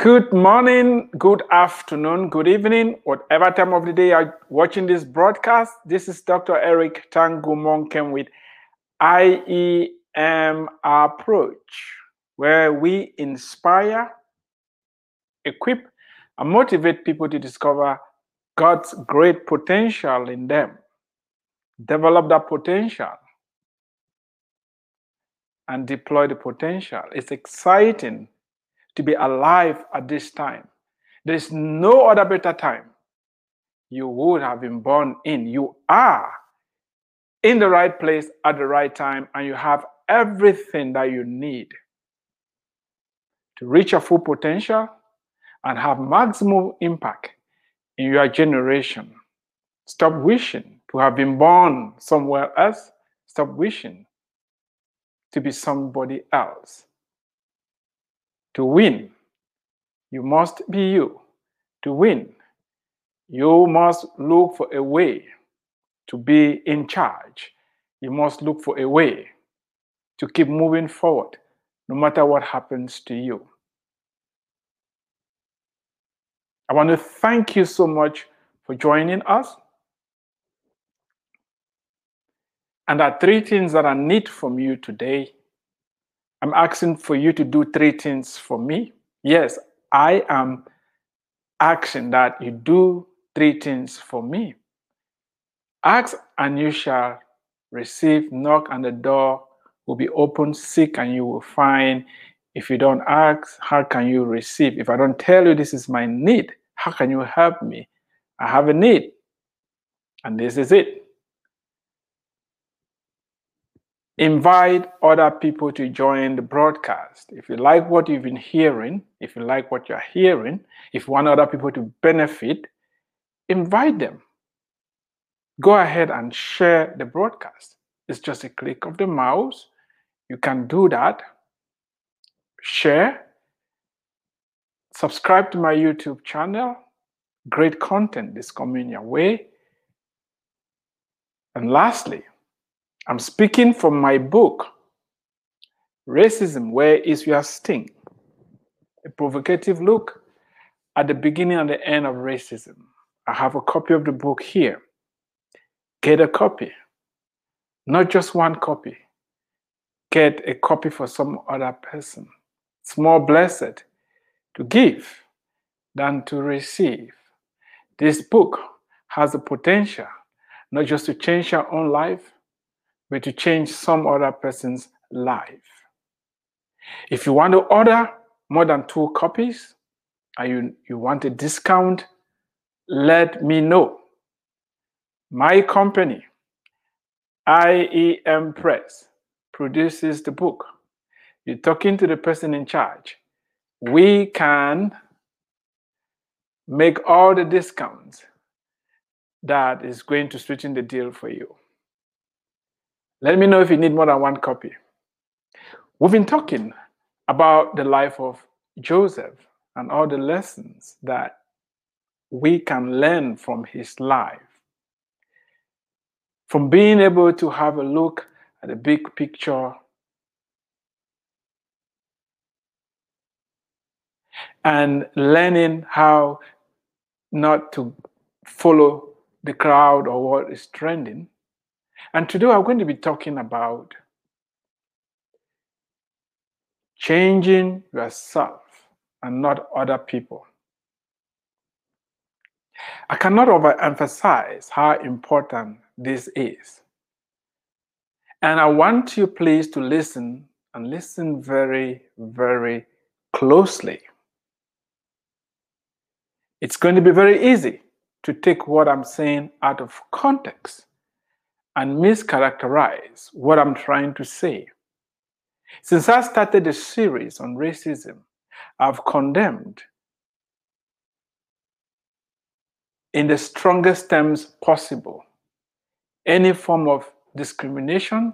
Good morning, good afternoon, good evening, whatever time of the day you're watching this broadcast. This is Dr. Eric Tangumonkem with IEM Approach, where we inspire, equip, and motivate people to discover God's great potential in them, develop that potential, and deploy the potential. It's exciting to be alive at this time. There is no other better time you would have been born in. You are in the right place at the right time, and you have everything that you need to reach your full potential and have maximum impact in your generation. Stop wishing to have been born somewhere else. Stop wishing to be somebody else. To win, you must be you. To win, you must look for a way to be in charge. You must look for a way to keep moving forward, no matter what happens to you. I want to thank you so much for joining us. And there are three things that I need from you today I'm asking for you to do three things for me. Yes, I am asking that you do three things for me. Ask and you shall receive, knock and the door will be open, seek and you will find. If you don't ask, how can you receive? If I don't tell you this is my need, how can you help me? I have a need, and this is it. Invite other people to join the broadcast. If you like what you've been hearing, if you like what you're hearing, if you want other people to benefit, invite them. Go ahead and share the broadcast. It's just a click of the mouse. You can do that. Share. Subscribe to my YouTube channel. Great content is coming your way. And lastly, I'm speaking from my book, Racism Where is Your Sting? A provocative look at the beginning and the end of racism. I have a copy of the book here. Get a copy, not just one copy. Get a copy for some other person. It's more blessed to give than to receive. This book has the potential not just to change your own life, but to change some other person's life. If you want to order more than two copies and you, you want a discount, let me know. My company, IEM Press, produces the book. You're talking to the person in charge. We can make all the discounts that is going to sweeten the deal for you. Let me know if you need more than one copy. We've been talking about the life of Joseph and all the lessons that we can learn from his life. From being able to have a look at the big picture and learning how not to follow the crowd or what is trending and today I'm going to be talking about changing yourself and not other people. I cannot overemphasize how important this is. And I want you, please, to listen and listen very, very closely. It's going to be very easy to take what I'm saying out of context and mischaracterize what I'm trying to say. Since I started a series on racism, I've condemned in the strongest terms possible any form of discrimination,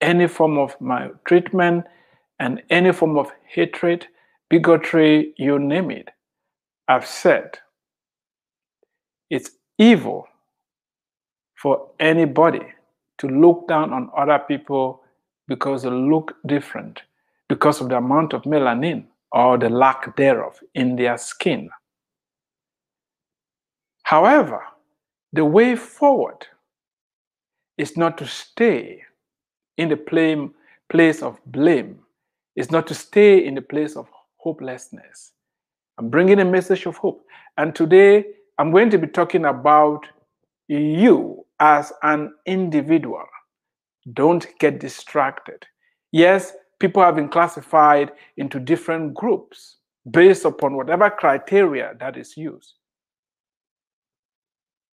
any form of maltreatment, and any form of hatred, bigotry, you name it. I've said it's evil for anybody to look down on other people because they look different, because of the amount of melanin or the lack thereof in their skin. However, the way forward is not to stay in the blame, place of blame, is not to stay in the place of hopelessness. I'm bringing a message of hope. And today I'm going to be talking about you as an individual. Don't get distracted. Yes, people have been classified into different groups based upon whatever criteria that is used.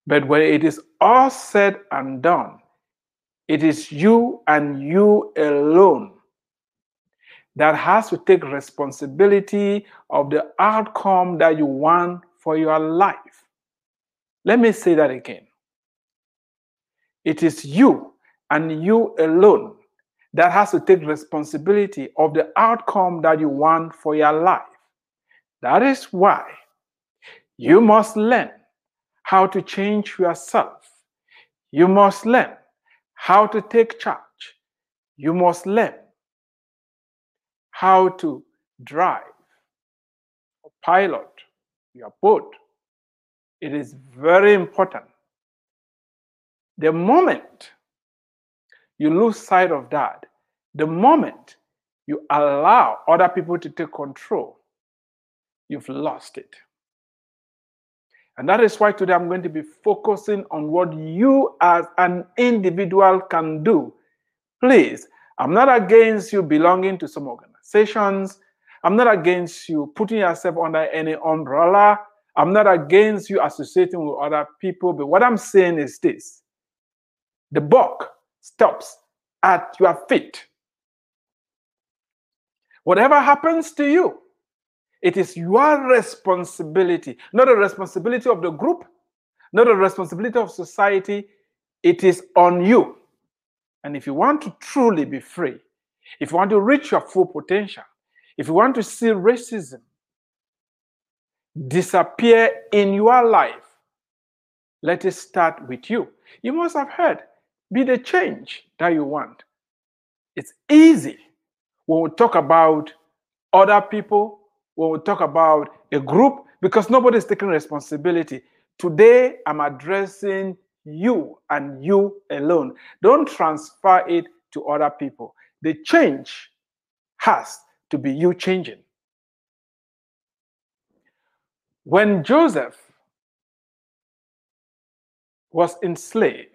But when it is all said and done, it is you and you alone that has to take responsibility of the outcome that you want for your life. Let me say that again. It is you and you alone that has to take responsibility of the outcome that you want for your life. That is why you must learn how to change yourself. You must learn how to take charge. You must learn how to drive or pilot your boat. It is very important. The moment you lose sight of that, the moment you allow other people to take control, you've lost it. And that is why today I'm going to be focusing on what you as an individual can do. Please, I'm not against you belonging to some organizations. I'm not against you putting yourself under any umbrella. I'm not against you associating with other people. But what I'm saying is this the buck stops at your feet. Whatever happens to you, it is your responsibility, not the responsibility of the group, not the responsibility of society. It is on you. And if you want to truly be free, if you want to reach your full potential, if you want to see racism disappear in your life, let it start with you. You must have heard, be the change that you want. It's easy when we talk about other people when we talk about a group because nobody's taking responsibility. Today, I'm addressing you and you alone. Don't transfer it to other people. The change has to be you changing. When Joseph was enslaved,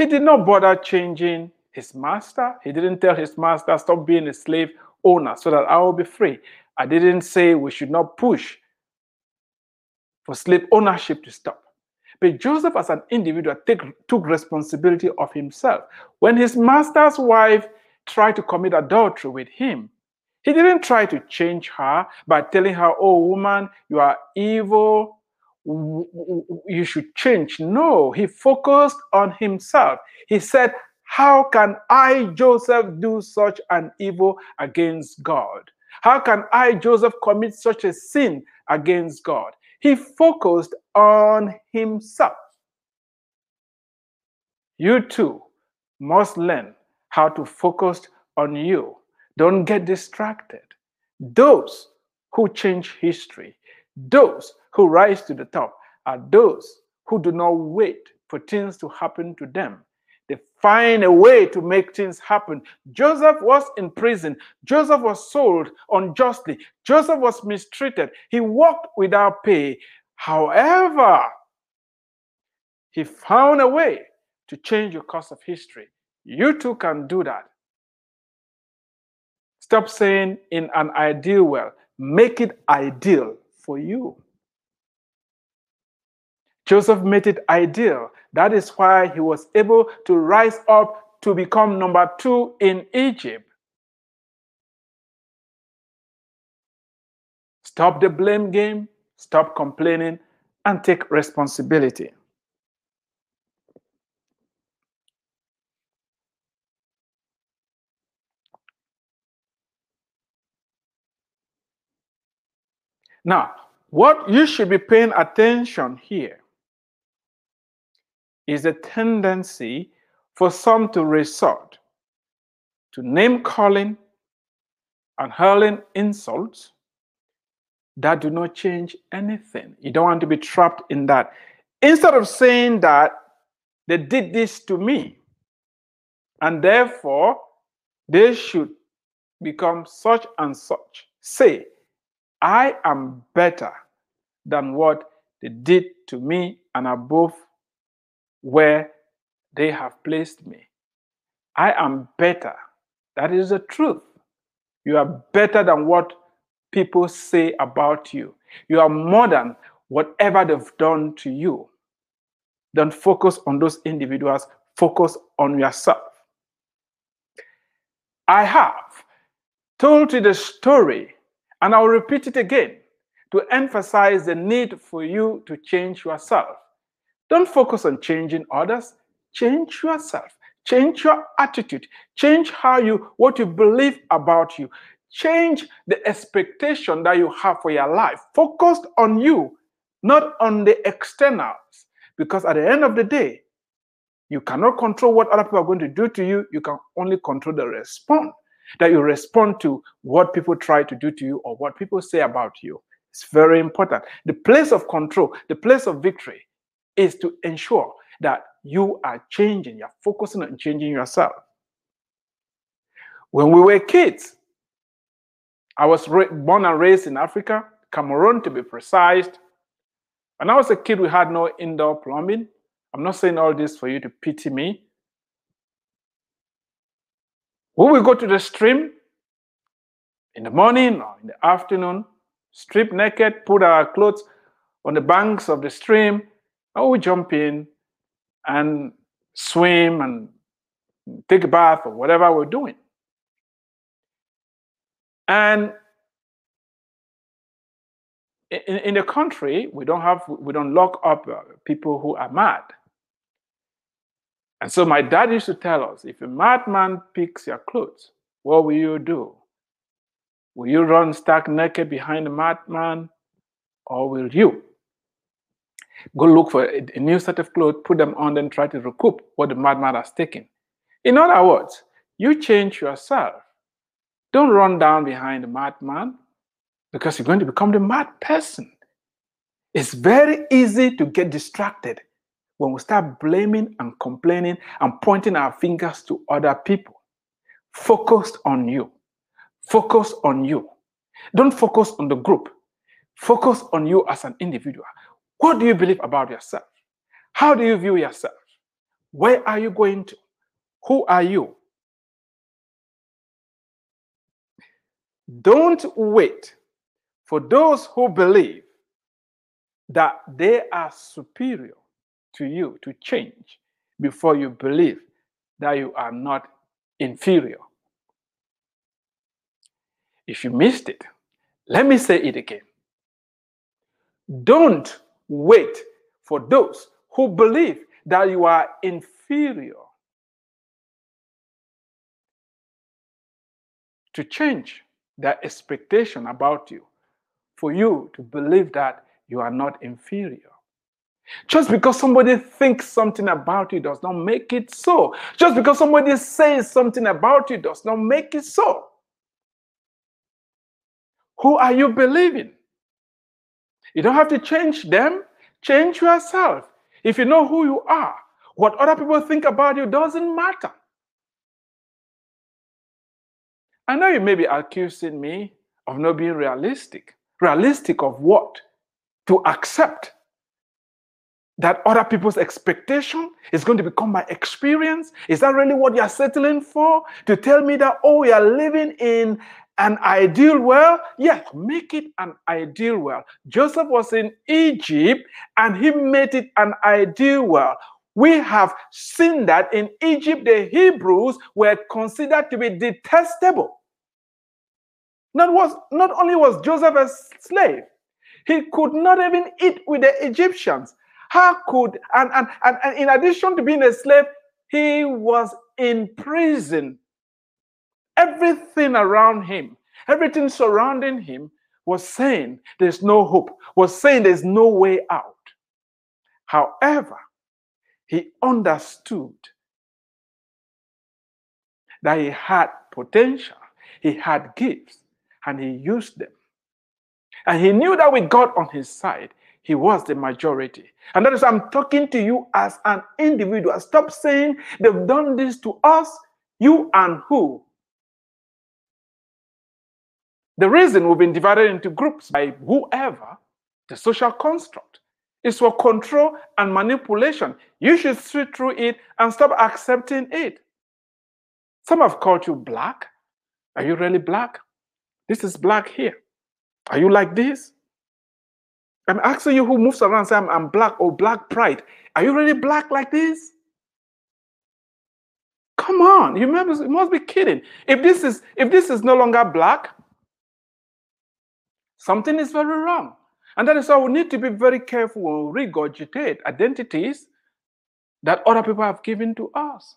he did not bother changing his master. He didn't tell his master, stop being a slave owner so that I will be free. I didn't say we should not push for slave ownership to stop. But Joseph, as an individual, take, took responsibility of himself. When his master's wife tried to commit adultery with him, he didn't try to change her by telling her, Oh, woman, you are evil. You should change. No, he focused on himself. He said, How can I, Joseph, do such an evil against God? How can I, Joseph, commit such a sin against God? He focused on himself. You too must learn how to focus on you. Don't get distracted. Those who change history, those who rise to the top, are those who do not wait for things to happen to them. They find a way to make things happen. Joseph was in prison. Joseph was sold unjustly. Joseph was mistreated. He worked without pay. However, he found a way to change the course of history. You too can do that. Stop saying in an ideal world, make it ideal for you. Joseph made it ideal. That is why he was able to rise up to become number two in Egypt. Stop the blame game, stop complaining, and take responsibility. Now, what you should be paying attention here is a tendency for some to resort to name calling and hurling insults that do not change anything. You don't want to be trapped in that. Instead of saying that they did this to me, and therefore they should become such and such, say, I am better than what they did to me and above where they have placed me. I am better. That is the truth. You are better than what people say about you. You are more than whatever they've done to you. Don't focus on those individuals, focus on yourself. I have told you the story, and I'll repeat it again to emphasize the need for you to change yourself. Don't focus on changing others, change yourself. Change your attitude. Change how you what you believe about you. Change the expectation that you have for your life. Focused on you, not on the externals. Because at the end of the day, you cannot control what other people are going to do to you. You can only control the response that you respond to what people try to do to you or what people say about you. It's very important. The place of control, the place of victory is to ensure that you are changing, you're focusing on changing yourself. When we were kids, I was born and raised in Africa, Cameroon to be precise. When I was a kid, we had no indoor plumbing. I'm not saying all this for you to pity me. We will go to the stream in the morning or in the afternoon, strip naked, put our clothes on the banks of the stream, and we jump in and swim and take a bath or whatever we're doing. And in, in the country, we don't have we don't lock up uh, people who are mad. And so my dad used to tell us, if a madman picks your clothes, what will you do? Will you run stark naked behind the madman, or will you go look for a, a, new set of clothes, put them on, then try to recoup what the madman has taken. In other words, you change yourself. Don't run down behind the madman because you're going to become the mad person. It's very easy to get distracted when we start blaming and complaining and pointing our fingers to other people. Focus on you. Focus on you. Don't focus on the group. Focus on you as an individual. What do you believe about yourself? How do you view yourself? Where are you going to? Who are you? Don't wait for those who believe that they are superior to you to change before you believe that you are not inferior. If you missed it, let me say it again. Don't wait for those who believe that you are inferior to change their expectation about you, for you to believe that you are not inferior. Just because somebody thinks something about you does not make it so. Just because somebody says something about you does not make it so. Who are you believing? You don't have to change them, change yourself. If you know who you are, what other people think about you doesn't matter. I know you may be accusing me of not being realistic. Realistic of what? To accept that other people's expectation is going to become my experience? Is that really what you're settling for? To tell me that, oh, you're living in an ideal well? Yes, make it an ideal well. Joseph was in Egypt and he made it an ideal well. We have seen that in Egypt, the Hebrews were considered to be detestable. Not, was, not only was Joseph a slave, he could not even eat with the Egyptians. How could, and, and, and, and in addition to being a slave, he was in prison Everything around him, everything surrounding him was saying there's no hope, was saying there's no way out. However, he understood that he had potential, he had gifts, and he used them. And he knew that with God on his side, he was the majority. And that is I'm talking to you as an individual. Stop saying they've done this to us, you and who. The reason we've been divided into groups by whoever, the social construct, is for control and manipulation. You should see through it and stop accepting it. Some have called you black. Are you really black? This is black here. Are you like this? I'm asking you who moves around say I'm, I'm black or black pride. Are you really black like this? Come on, you must be kidding. If this is if this is no longer black, something is very wrong. And that is why we need to be very careful when we regurgitate identities that other people have given to us.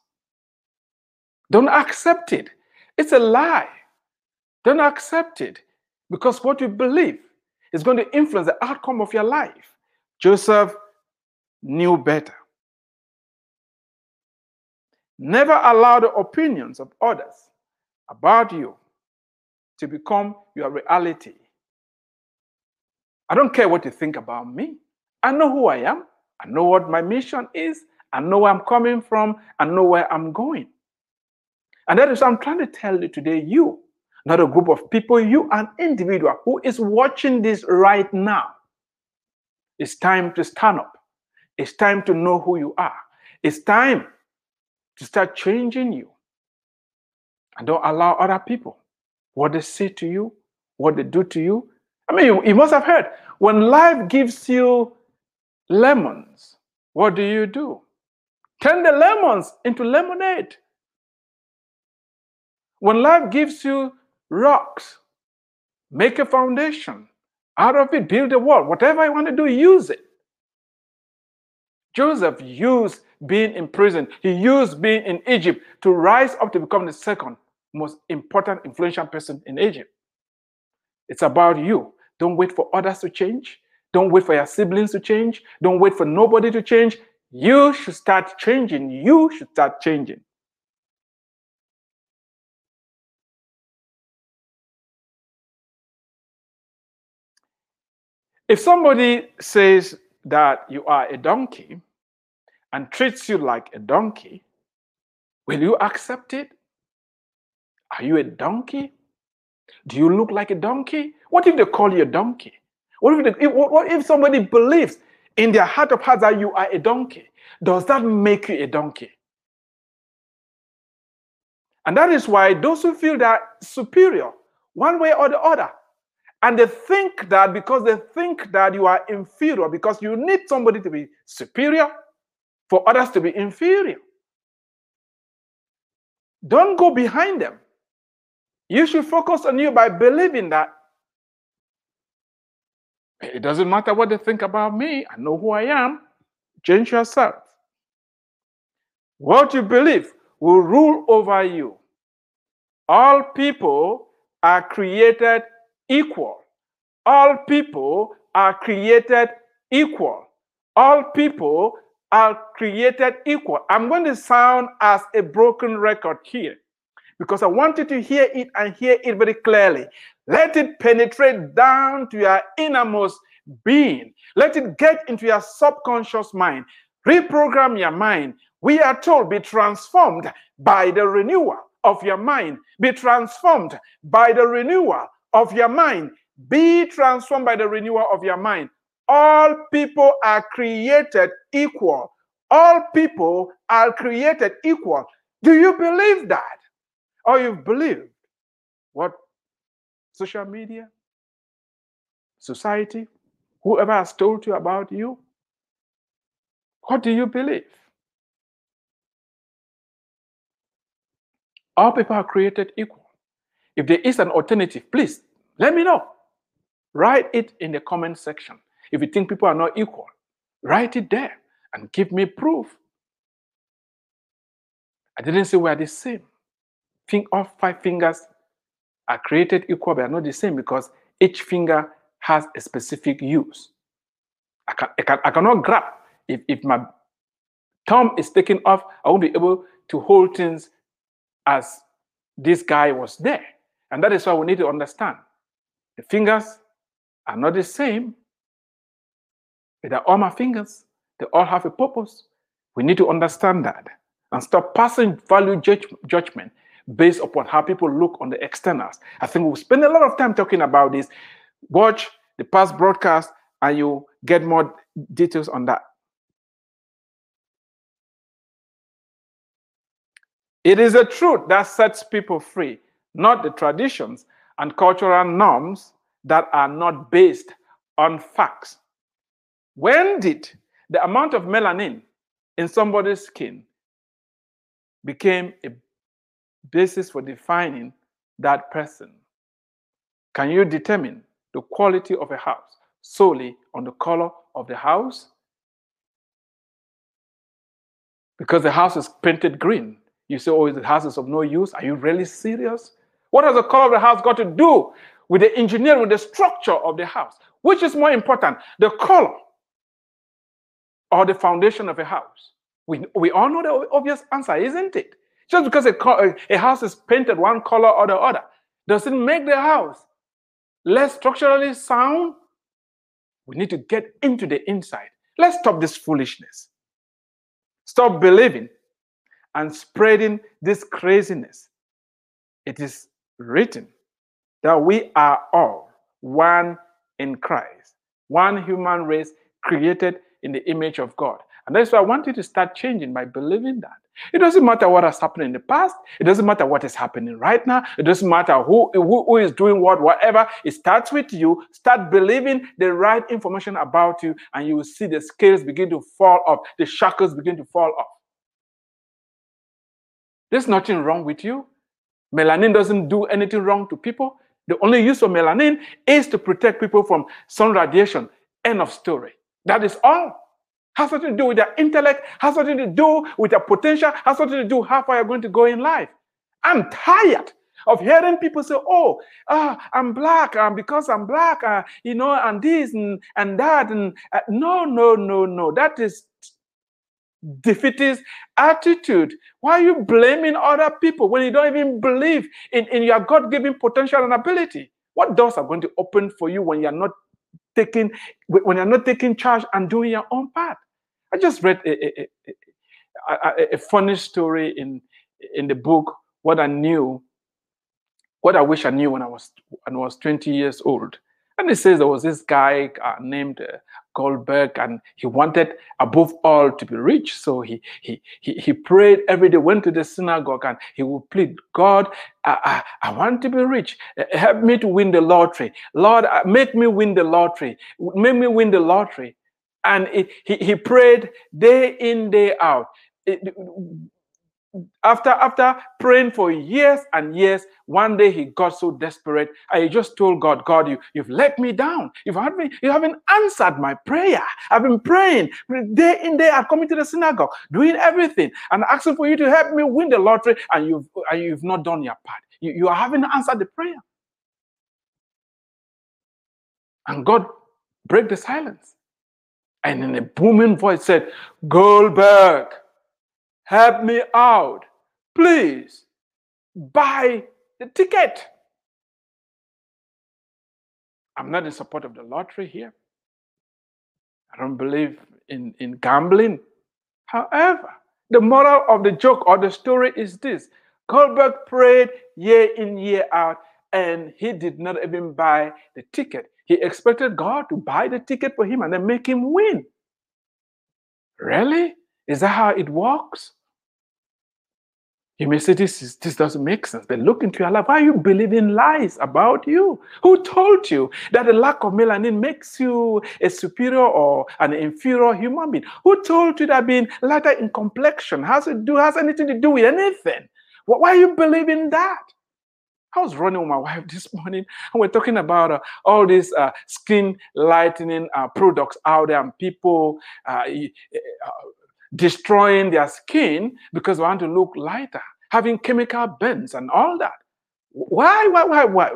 Don't accept it. It's a lie. Don't accept it because what you believe is going to influence the outcome of your life. Joseph knew better. Never allow the opinions of others about you to become your reality. I don't care what you think about me. I know who I am. I know what my mission is. I know where I'm coming from. I know where I'm going. And that is what I'm trying to tell you today. You, not a group of people, you, an individual who is watching this right now. It's time to stand up. It's time to know who you are. It's time to start changing you. And don't allow other people what they say to you, what they do to you. I mean, you, you must have heard when life gives you lemons, what do you do? Turn the lemons into lemonade. When life gives you rocks, make a foundation out of it, build a wall, whatever you want to do, use it. Joseph used being in prison, he used being in Egypt to rise up to become the second most important, influential person in Egypt. It's about you. Don't wait for others to change. Don't wait for your siblings to change. Don't wait for nobody to change. You should start changing. You should start changing. If somebody says that you are a donkey and treats you like a donkey, will you accept it? Are you a donkey? Do you look like a donkey? What if they call you a donkey? What if, they, what if somebody believes in their heart of hearts that you are a donkey? Does that make you a donkey? And that is why those who feel that superior, one way or the other, and they think that because they think that you are inferior, because you need somebody to be superior for others to be inferior. Don't go behind them. You should focus on you by believing that it doesn't matter what they think about me. I know who I am. Change yourself. What you believe will rule over you. All people are created equal. All people are created equal. All people are created equal. I'm going to sound as a broken record here because I want you to hear it and hear it very clearly. Let it penetrate down to your innermost being. Let it get into your subconscious mind. Reprogram your mind. We are told be transformed by the renewal of your mind. Be transformed by the renewal of your mind. Be transformed by the renewal of your mind. All people are created equal. All people are created equal. Do you believe that? Or you've believed what social media, society, whoever has told you about you? What do you believe? All people are created equal. If there is an alternative, please let me know. Write it in the comment section. If you think people are not equal, write it there and give me proof. I didn't say we are the same. Think all five fingers are created equal, but are not the same because each finger has a specific use. I, can, I, can, I cannot grab. If, if my thumb is taken off, I won't be able to hold things as this guy was there. And that is why we need to understand the fingers are not the same. They're all my fingers. They all have a purpose. We need to understand that and stop passing value judge, judgment based upon how people look on the externals. I think we'll spend a lot of time talking about this. Watch the past broadcast and you get more details on that. It is the truth that sets people free, not the traditions and cultural norms that are not based on facts. When did the amount of melanin in somebody's skin became a basis for defining that person? Can you determine the quality of a house solely on the color of the house? Because the house is painted green. You say, oh, the house is of no use. Are you really serious? What has the color of the house got to do with the engineering, with the structure of the house? Which is more important, the color or the foundation of a house? We, we all know the obvious answer, isn't it? Just because a, a house is painted one color or the other doesn't make the house less structurally sound. We need to get into the inside. Let's stop this foolishness. Stop believing and spreading this craziness. It is written that we are all one in Christ, one human race created in the image of God. And that's why I want you to start changing by believing that. It doesn't matter what has happened in the past. It doesn't matter what is happening right now. It doesn't matter who, who, who is doing what, whatever. It starts with you. Start believing the right information about you, and you will see the scales begin to fall off, the shackles begin to fall off. There's nothing wrong with you. Melanin doesn't do anything wrong to people. The only use of melanin is to protect people from sun radiation. End of story. That is all. Has nothing to do with their intellect, has nothing to do with their potential, has nothing to do how far you're going to go in life. I'm tired of hearing people say, "Oh, uh, I'm black, and because I'm black, uh, you know, and this and, and that." And uh, no, no, no, no. That is defeatist attitude. Why are you blaming other people when you don't even believe in, in your God given potential and ability? What doors are going to open for you when you're not taking when you're not taking charge and doing your own part? I just read a, a, a, a funny story in in the book What I Knew, What I Wish I Knew when I was when I was 20 years old. And it says there was this guy uh, named uh, Goldberg, and he wanted above all to be rich. So he he he, he prayed every day, went to the synagogue, and he would plead, God, I, I, I want to be rich. Help me to win the lottery. Lord, uh, make me win the lottery. Make me win the lottery. And he, he prayed day in, day out. It, after after praying for years and years one day he got so desperate. He just told god god you you've let me down. You've had me you haven't answered my prayer. I've been praying day in day out coming to the synagogue doing everything and asking for you to help me win the lottery and you've and you've not done your part. You, you haven't answered the prayer. And god break the silence. And in a booming voice said goldberg help me out. Please buy the ticket. I'm not in support of the lottery here. I don't believe in, in gambling. However, the moral of the joke or the story is this Goldberg prayed year in, year out, and he did not even buy the ticket. He expected God to buy the ticket for him and then make him win. Really? Is that how it works? You may say this is, this doesn't make sense. But look into your life. Why are you believing lies about you? Who told you that the lack of melanin makes you a superior or an inferior human being? Who told you that being lighter in complexion has to do has anything to do with anything? Why are you believing that? I was running with my wife this morning, and we're talking about uh, all these uh, skin lightening uh, products out there, and people uh, uh, destroying their skin because they want to look lighter, having chemical burns and all that. Why, why, why, why?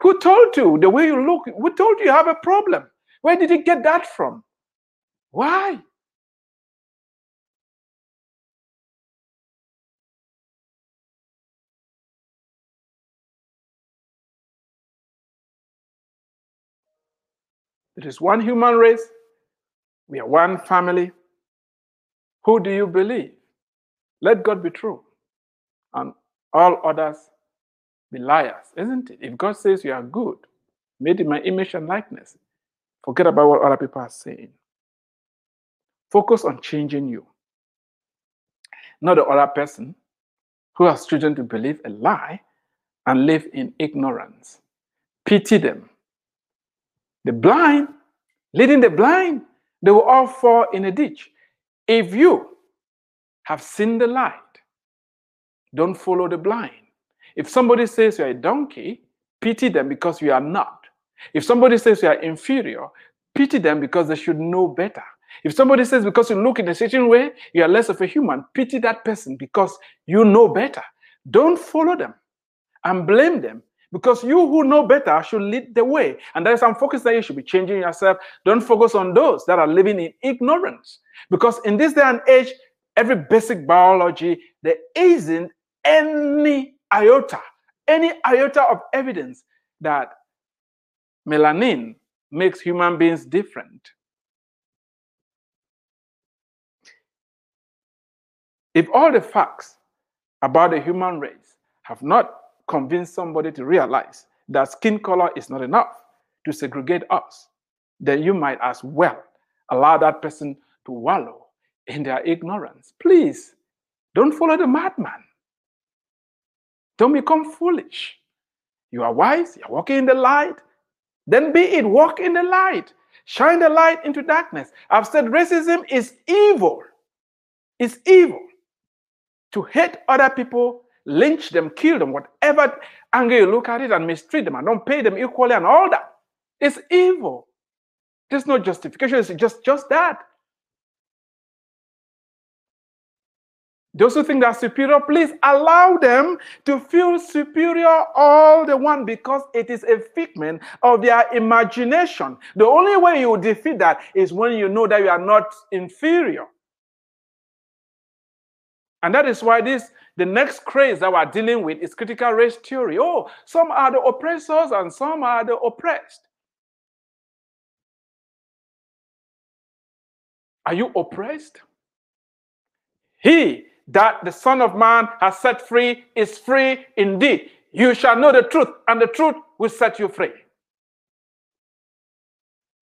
Who told you the way you look? Who told you you have a problem? Where did you get that from? Why? There is one human race. We are one family. Who do you believe? Let God be true and all others be liars, isn't it? If God says you are good, made in my image and likeness, forget about what other people are saying. Focus on changing you, not the other person who has chosen to believe a lie and live in ignorance. Pity them. The blind, leading the blind, they will all fall in a ditch. If you have seen the light, don't follow the blind. If somebody says you're a donkey, pity them because you are not. If somebody says you are inferior, pity them because they should know better. If somebody says because you look in a certain way, you are less of a human, pity that person because you know better. Don't follow them and blame them because you who know better should lead the way. And there is some focus that you should be changing yourself. Don't focus on those that are living in ignorance. Because in this day and age, every basic biology, there isn't any iota, any iota of evidence that melanin makes human beings different. If all the facts about the human race have not convinced somebody to realize that skin color is not enough to segregate us, then you might as well allow that person to wallow in their ignorance. Please don't follow the madman. Don't become foolish. You are wise, you're walking in the light. Then be it, walk in the light. Shine the light into darkness. I've said racism is evil. It's evil. To hate other people, lynch them, kill them, whatever angle you look at it, and mistreat them and don't pay them equally and all that. It's evil. There's no justification. It's just, just that. Those who think they're superior, please allow them to feel superior all the one because it is a figment of their imagination. The only way you defeat that is when you know that you are not inferior. And that is why this the next craze that we're dealing with is critical race theory. Oh, some are the oppressors and some are the oppressed. Are you oppressed? He that the Son of Man has set free is free indeed. You shall know the truth, and the truth will set you free.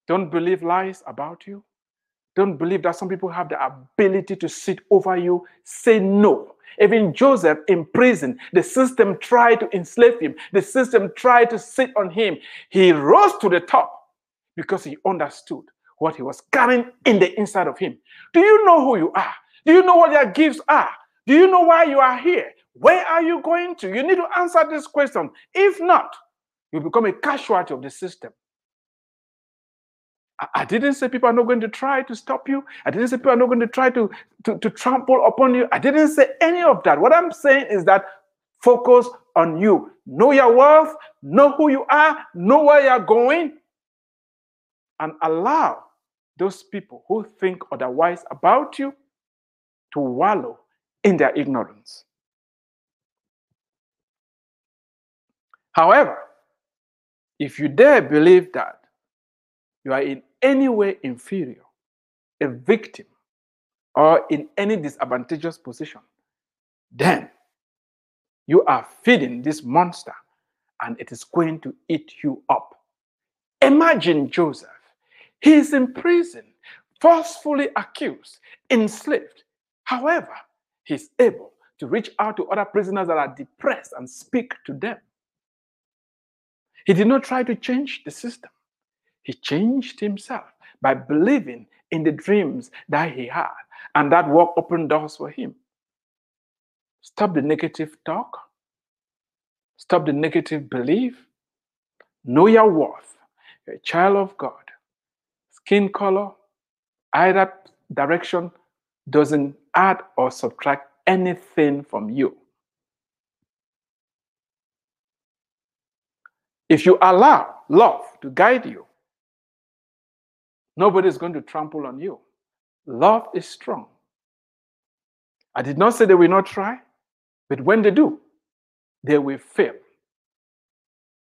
Don't believe lies about you. Don't believe that some people have the ability to sit over you. Say no. Even Joseph in prison, the system tried to enslave him, the system tried to sit on him. He rose to the top because he understood what he was carrying in the inside of him. Do you know who you are? Do you know what your gifts are? Do you know why you are here? Where are you going to? You need to answer this question. If not, you become a casualty of the system. I, didn't say people are not going to try to stop you. I didn't say people are not going to try to, to, to trample upon you. I didn't say any of that. What I'm saying is that focus on you. Know your worth, know who you are, know where you're going, and allow those people who think otherwise about you to wallow in their ignorance. However, if you dare believe that you are in any way inferior, a victim, or in any disadvantageous position, then you are feeding this monster and it is going to eat you up. Imagine Joseph. He is in prison, forcefully accused, enslaved. However, he's able to reach out to other prisoners that are depressed and speak to them. He did not try to change the system. He changed himself by believing in the dreams that he had, and that work opened doors for him. Stop the negative talk. Stop the negative belief. Know your worth. You're a child of God. Skin color, either direction doesn't add or subtract anything from you. If you allow love to guide you, nobody is going to trample on you. Love is strong. I did not say they will not try, but when they do, they will fail.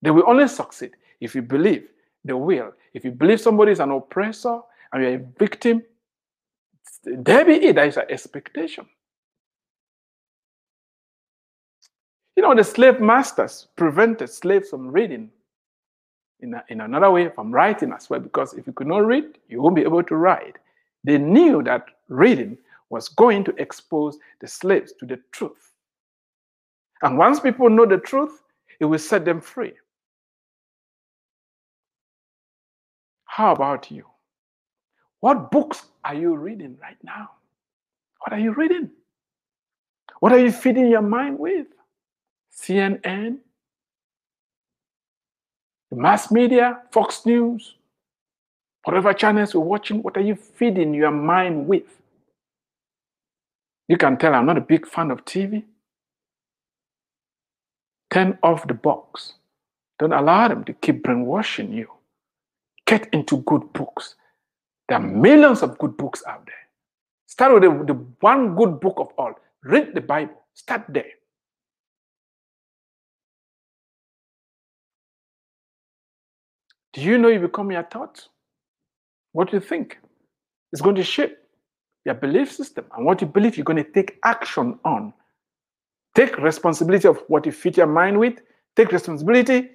They will only succeed if you believe they will. If you believe somebody is an oppressor and you're a victim, there be it. There is an expectation. You know, the slave masters prevented slaves from reading in, a, in another way from writing as well, because if you could not read, you won't be able to write. They knew that reading was going to expose the slaves to the truth. And once people know the truth, it will set them free. How about you? What books are you reading right now? What are you reading? What are you feeding your mind with? CNN, the mass media, Fox News, whatever channels you're watching, what are you feeding your mind with? You can tell I'm not a big fan of TV. Turn off the box. Don't allow them to keep brainwashing you. Get into good books. There are millions of good books out there. Start with the, the one good book of all. Read the Bible. Start there. Do you know you become your thoughts? What you think is going to shape your belief system. And what you believe, you're going to take action on. Take responsibility of what you feed your mind with. Take responsibility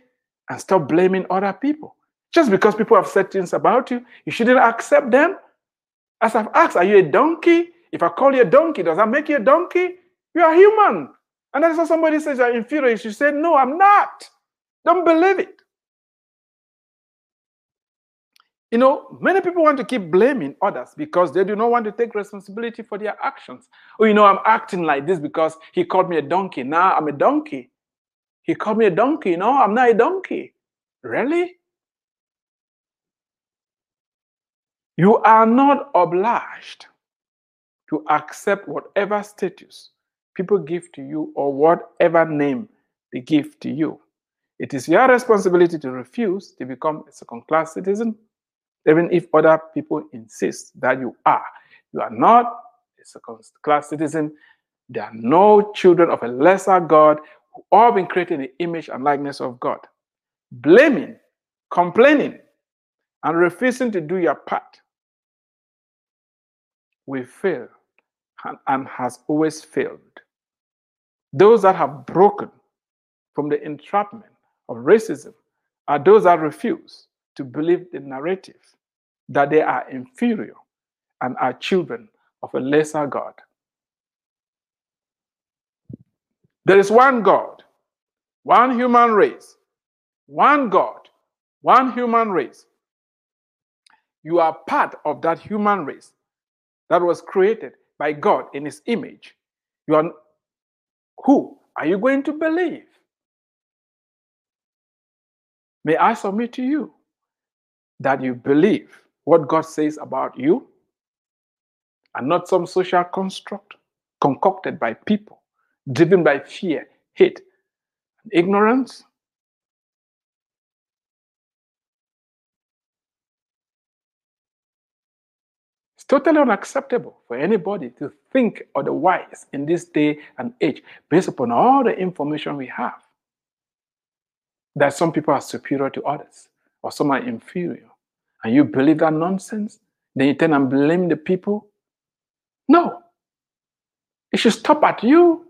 and stop blaming other people. Just because people have said things about you, you shouldn't accept them. As I've asked, are you a donkey? If I call you a donkey, does that make you a donkey? You are human. And that's why somebody says you're inferior. You should say, No, I'm not. Don't believe it. You know, many people want to keep blaming others because they do not want to take responsibility for their actions. Oh, you know, I'm acting like this because he called me a donkey. Now I'm a donkey. He called me a donkey. No, I'm not a donkey. Really? You are not obliged to accept whatever status people give to you or whatever name they give to you. It is your responsibility to refuse to become a second class citizen even if other people insist that you are. You are not a second class citizen. There are no children of a lesser God who all been created in the image and likeness of God. Blaming, complaining, and refusing to do your part will fail and, and has always failed. Those that have broken from the entrapment of racism are those that refuse to believe the narrative that they are inferior and are children of a lesser God. There is one God, one human race, one God, one human race. You are part of that human race that was created by God in his image. You are who are you going to believe? May I submit to you that you believe what God says about you and not some social construct concocted by people, driven by fear, hate, and ignorance. It's totally unacceptable for anybody to think otherwise in this day and age based upon all the information we have. That some people are superior to others or some are inferior and you believe that nonsense, then you turn and blame the people? No. It should stop at you.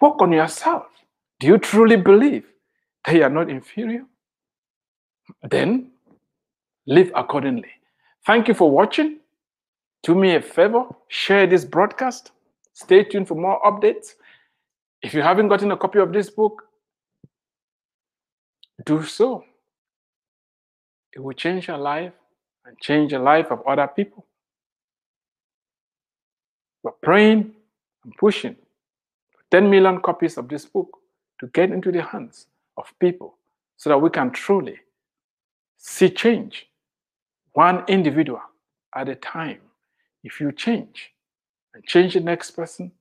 Work on yourself. Do you truly believe that you are not inferior? Then live accordingly. Thank you for watching. Do me a favor, share this broadcast. Stay tuned for more updates. If you haven't gotten a copy of this book, do so. It will change your life and change the life of other people. We're praying and pushing for 10 million copies of this book to get into the hands of people so that we can truly see change one individual at a time. If you change and change the next person,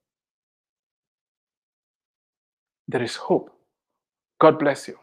there is hope. God bless you.